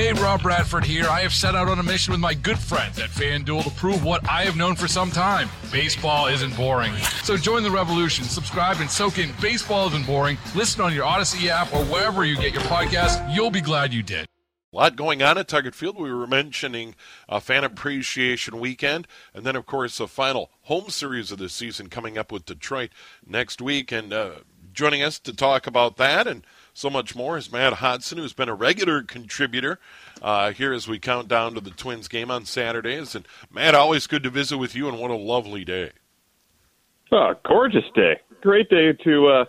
Hey, Rob Bradford here. I have set out on a mission with my good friends at FanDuel to prove what I have known for some time baseball isn't boring. So join the revolution, subscribe, and soak in Baseball Isn't Boring. Listen on your Odyssey app or wherever you get your podcast. You'll be glad you did. A lot going on at Target Field. We were mentioning a fan appreciation weekend, and then, of course, the final home series of the season coming up with Detroit next week. And uh, joining us to talk about that and so much more is Matt Hodson, who's been a regular contributor uh, here as we count down to the Twins game on Saturdays. And Matt, always good to visit with you, and what a lovely day. Oh, gorgeous day. Great day to. Uh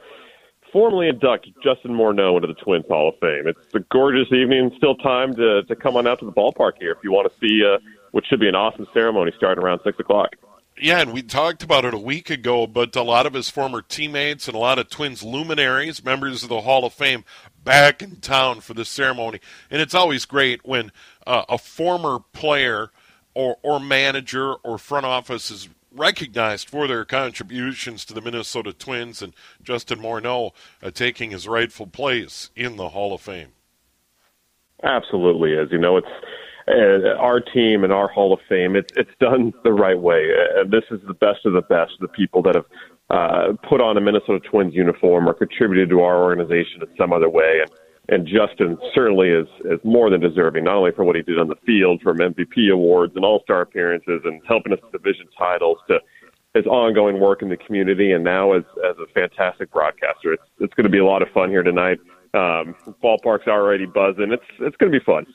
formally induct Justin Morneau into the Twins Hall of Fame. It's a gorgeous evening. Still time to, to come on out to the ballpark here if you want to see uh, what should be an awesome ceremony starting around 6 o'clock. Yeah, and we talked about it a week ago, but a lot of his former teammates and a lot of Twins luminaries, members of the Hall of Fame, back in town for the ceremony. And it's always great when uh, a former player or, or manager or front office is recognized for their contributions to the Minnesota Twins, and Justin Morneau uh, taking his rightful place in the Hall of Fame. Absolutely is. You know, it's uh, our team and our Hall of Fame. It's it's done the right way. Uh, this is the best of the best. The people that have uh, put on a Minnesota Twins uniform or contributed to our organization in some other way, and and Justin certainly is is more than deserving, not only for what he did on the field, from MVP awards and All Star appearances, and helping us with division titles, to his ongoing work in the community, and now as as a fantastic broadcaster. It's it's going to be a lot of fun here tonight. Um, ballpark's already buzzing. It's it's going to be fun.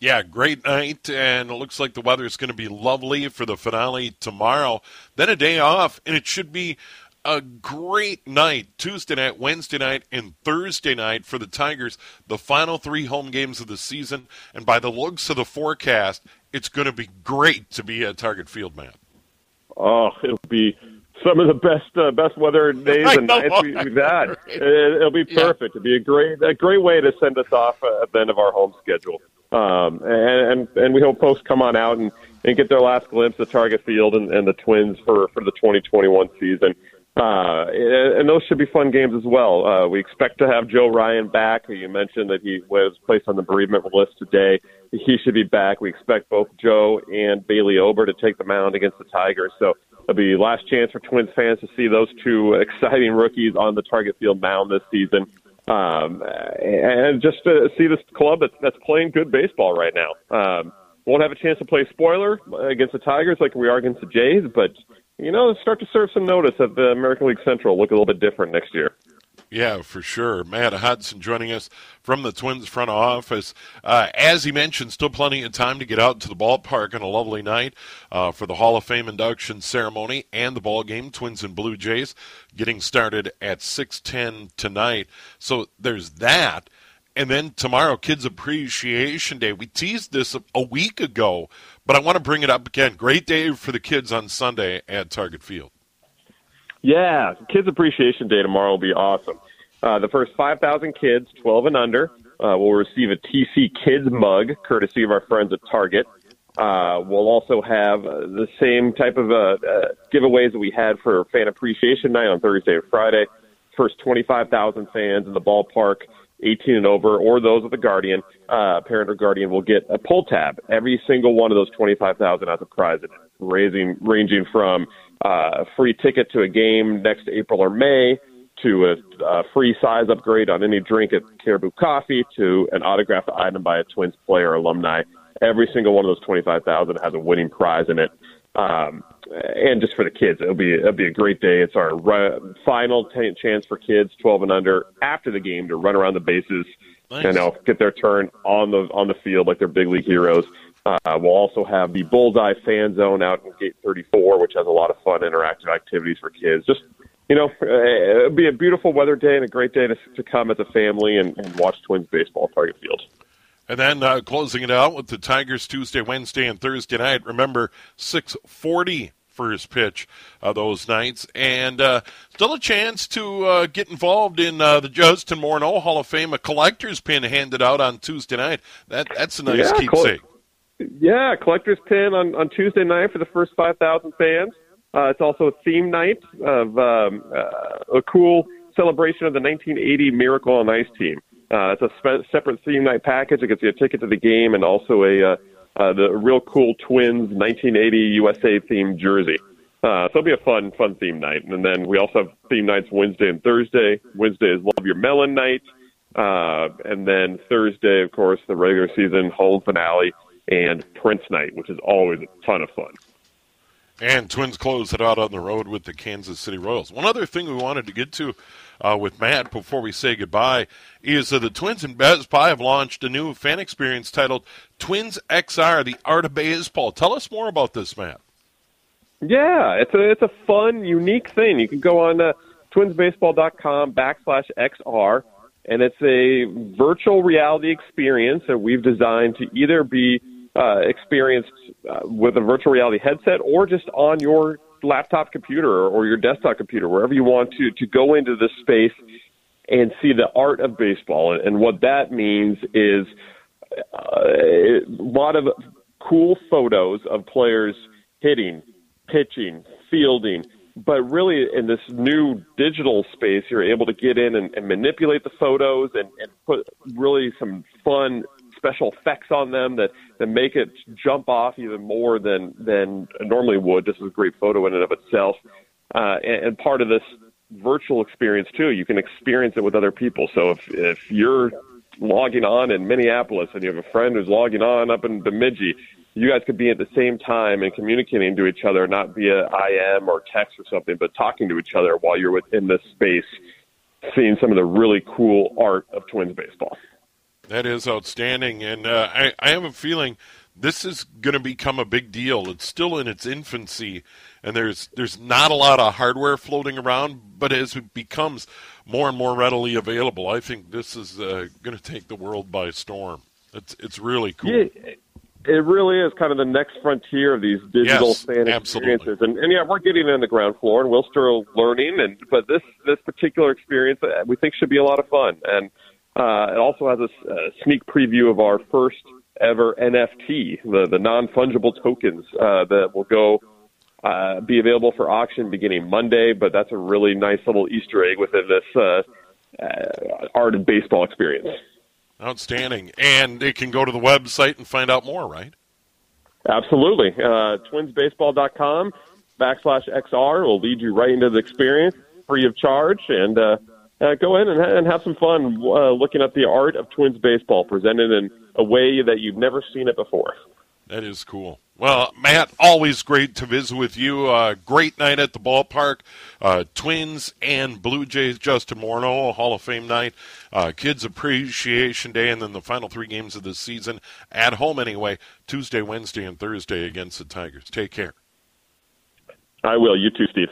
Yeah, great night, and it looks like the weather is going to be lovely for the finale tomorrow. Then a day off, and it should be a great night Tuesday night, Wednesday night, and Thursday night for the Tigers, the final three home games of the season. And by the looks of the forecast, it's going to be great to be at Target Field, man. Oh, it'll be some of the best uh, best weather days and nights we've had. Right. It'll be perfect. Yeah. It'll be a great a great way to send us off at the end of our home schedule. Um, and, and and we hope folks come on out and, and get their last glimpse of Target Field and, and the Twins for for the 2021 season. Uh, and those should be fun games as well. Uh, we expect to have Joe Ryan back. You mentioned that he was placed on the bereavement list today. He should be back. We expect both Joe and Bailey Ober to take the mound against the Tigers. So it'll be last chance for Twins fans to see those two exciting rookies on the target field mound this season. Um, and just to see this club that's, that's playing good baseball right now. Um, won't have a chance to play spoiler against the Tigers like we are against the Jays, but you know, start to serve some notice of the American League Central look a little bit different next year. Yeah, for sure. Matt Hodson joining us from the Twins front office. Uh, as he mentioned, still plenty of time to get out to the ballpark on a lovely night uh, for the Hall of Fame induction ceremony and the ball game. Twins and Blue Jays getting started at 6:10 tonight. So there's that. And then tomorrow, Kids Appreciation Day. We teased this a week ago, but I want to bring it up again. Great day for the kids on Sunday at Target Field. Yeah, Kids Appreciation Day tomorrow will be awesome. Uh, the first 5,000 kids, 12 and under, uh, will receive a TC Kids mug, courtesy of our friends at Target. Uh, we'll also have uh, the same type of uh, uh, giveaways that we had for Fan Appreciation Night on Thursday and Friday. First 25,000 fans in the ballpark 18 and over, or those with a guardian, uh, parent or guardian, will get a pull tab. Every single one of those 25,000 has a prize in it, raising, ranging from uh, a free ticket to a game next April or May to a, a free size upgrade on any drink at Caribou Coffee to an autographed item by a Twins player or alumni. Every single one of those 25,000 has a winning prize in it. Um, and just for the kids, it'll be it'll be a great day. It's our final t- chance for kids 12 and under after the game to run around the bases, nice. you know, get their turn on the on the field like they're big league heroes. Uh, we'll also have the Bullseye Fan Zone out in Gate 34, which has a lot of fun interactive activities for kids. Just you know, it'll be a beautiful weather day and a great day to, to come as a family and, and watch Twins baseball at Target Field. And then uh, closing it out with the Tigers Tuesday, Wednesday, and Thursday night. Remember, 640 first pitch uh, those nights. And uh, still a chance to uh, get involved in uh, the Justin Morneau Hall of Fame. A collector's pin handed out on Tuesday night. That That's a nice yeah, keepsake. Yeah, collector's pin on, on Tuesday night for the first 5,000 fans. Uh, it's also a theme night of um, uh, a cool celebration of the 1980 Miracle on Ice team. Uh, it's a spe- separate theme night package. It gets you a ticket to the game and also a uh, uh, the real cool Twins 1980 USA themed jersey. Uh, so it'll be a fun, fun theme night. And then we also have theme nights Wednesday and Thursday. Wednesday is Love Your Melon night. Uh, and then Thursday, of course, the regular season home finale and Prince night, which is always a ton of fun. And Twins close it out on the road with the Kansas City Royals. One other thing we wanted to get to uh, with Matt before we say goodbye is that the Twins and Best Buy have launched a new fan experience titled Twins XR: The Art of Baseball. Tell us more about this, Matt. Yeah, it's a it's a fun, unique thing. You can go on uh, twinsbaseball.com backslash XR, and it's a virtual reality experience that we've designed to either be uh, experienced uh, with a virtual reality headset or just on your laptop computer or your desktop computer, wherever you want to, to go into this space and see the art of baseball. And, and what that means is uh, a lot of cool photos of players hitting, pitching, fielding. But really, in this new digital space, you're able to get in and, and manipulate the photos and, and put really some fun special effects on them that, that make it jump off even more than than normally would. This is a great photo in and of itself, uh, and, and part of this virtual experience too. You can experience it with other people. So if if you're logging on in Minneapolis and you have a friend who's logging on up in Bemidji, you guys could be at the same time and communicating to each other, not via IM or text or something, but talking to each other while you're within this space, seeing some of the really cool art of Twins baseball. That is outstanding, and uh, I, I have a feeling this is going to become a big deal. It's still in its infancy, and there's there's not a lot of hardware floating around. But as it becomes more and more readily available, I think this is uh, going to take the world by storm. It's it's really cool. Yeah, it really is kind of the next frontier of these digital yes, fan experiences, and, and yeah, we're getting in the ground floor, and we're still learning. And but this this particular experience, uh, we think should be a lot of fun, and uh, it also has a, a sneak preview of our first ever NFT, the, the non fungible tokens uh, that will go uh, be available for auction beginning Monday. But that's a really nice little Easter egg within this uh, uh, art and baseball experience. Outstanding. And they can go to the website and find out more, right? Absolutely. Uh, twinsbaseball.com backslash XR will lead you right into the experience free of charge. And uh, uh, go in and, and have some fun uh, looking at the art of Twins baseball presented in a way that you've never seen it before. That is cool. Well, Matt, always great to visit with you. Uh, great night at the ballpark. Uh, Twins and Blue Jays, Justin Morneau, Hall of Fame night. Uh, Kids Appreciation Day, and then the final three games of the season at home anyway, Tuesday, Wednesday, and Thursday against the Tigers. Take care. I will. You too, Steve.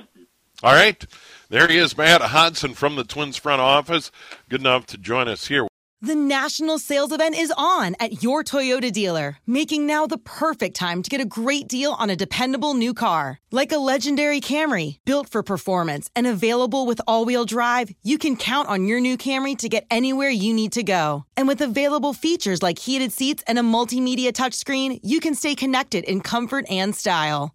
All right. There he is, Matt Hodson from the Twins front office. Good enough to join us here. The national sales event is on at your Toyota dealer, making now the perfect time to get a great deal on a dependable new car. Like a legendary Camry, built for performance and available with all wheel drive, you can count on your new Camry to get anywhere you need to go. And with available features like heated seats and a multimedia touchscreen, you can stay connected in comfort and style.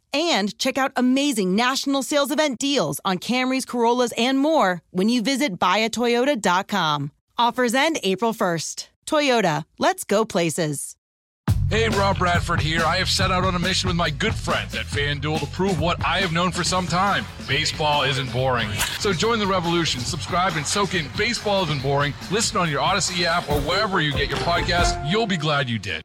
and check out amazing national sales event deals on Camrys, Corollas, and more when you visit buyatoyota.com. Offers end April 1st. Toyota, let's go places. Hey, Rob Bradford here. I have set out on a mission with my good friends at FanDuel to prove what I have known for some time baseball isn't boring. So join the revolution, subscribe, and soak in Baseball Isn't Boring. Listen on your Odyssey app or wherever you get your podcast. You'll be glad you did.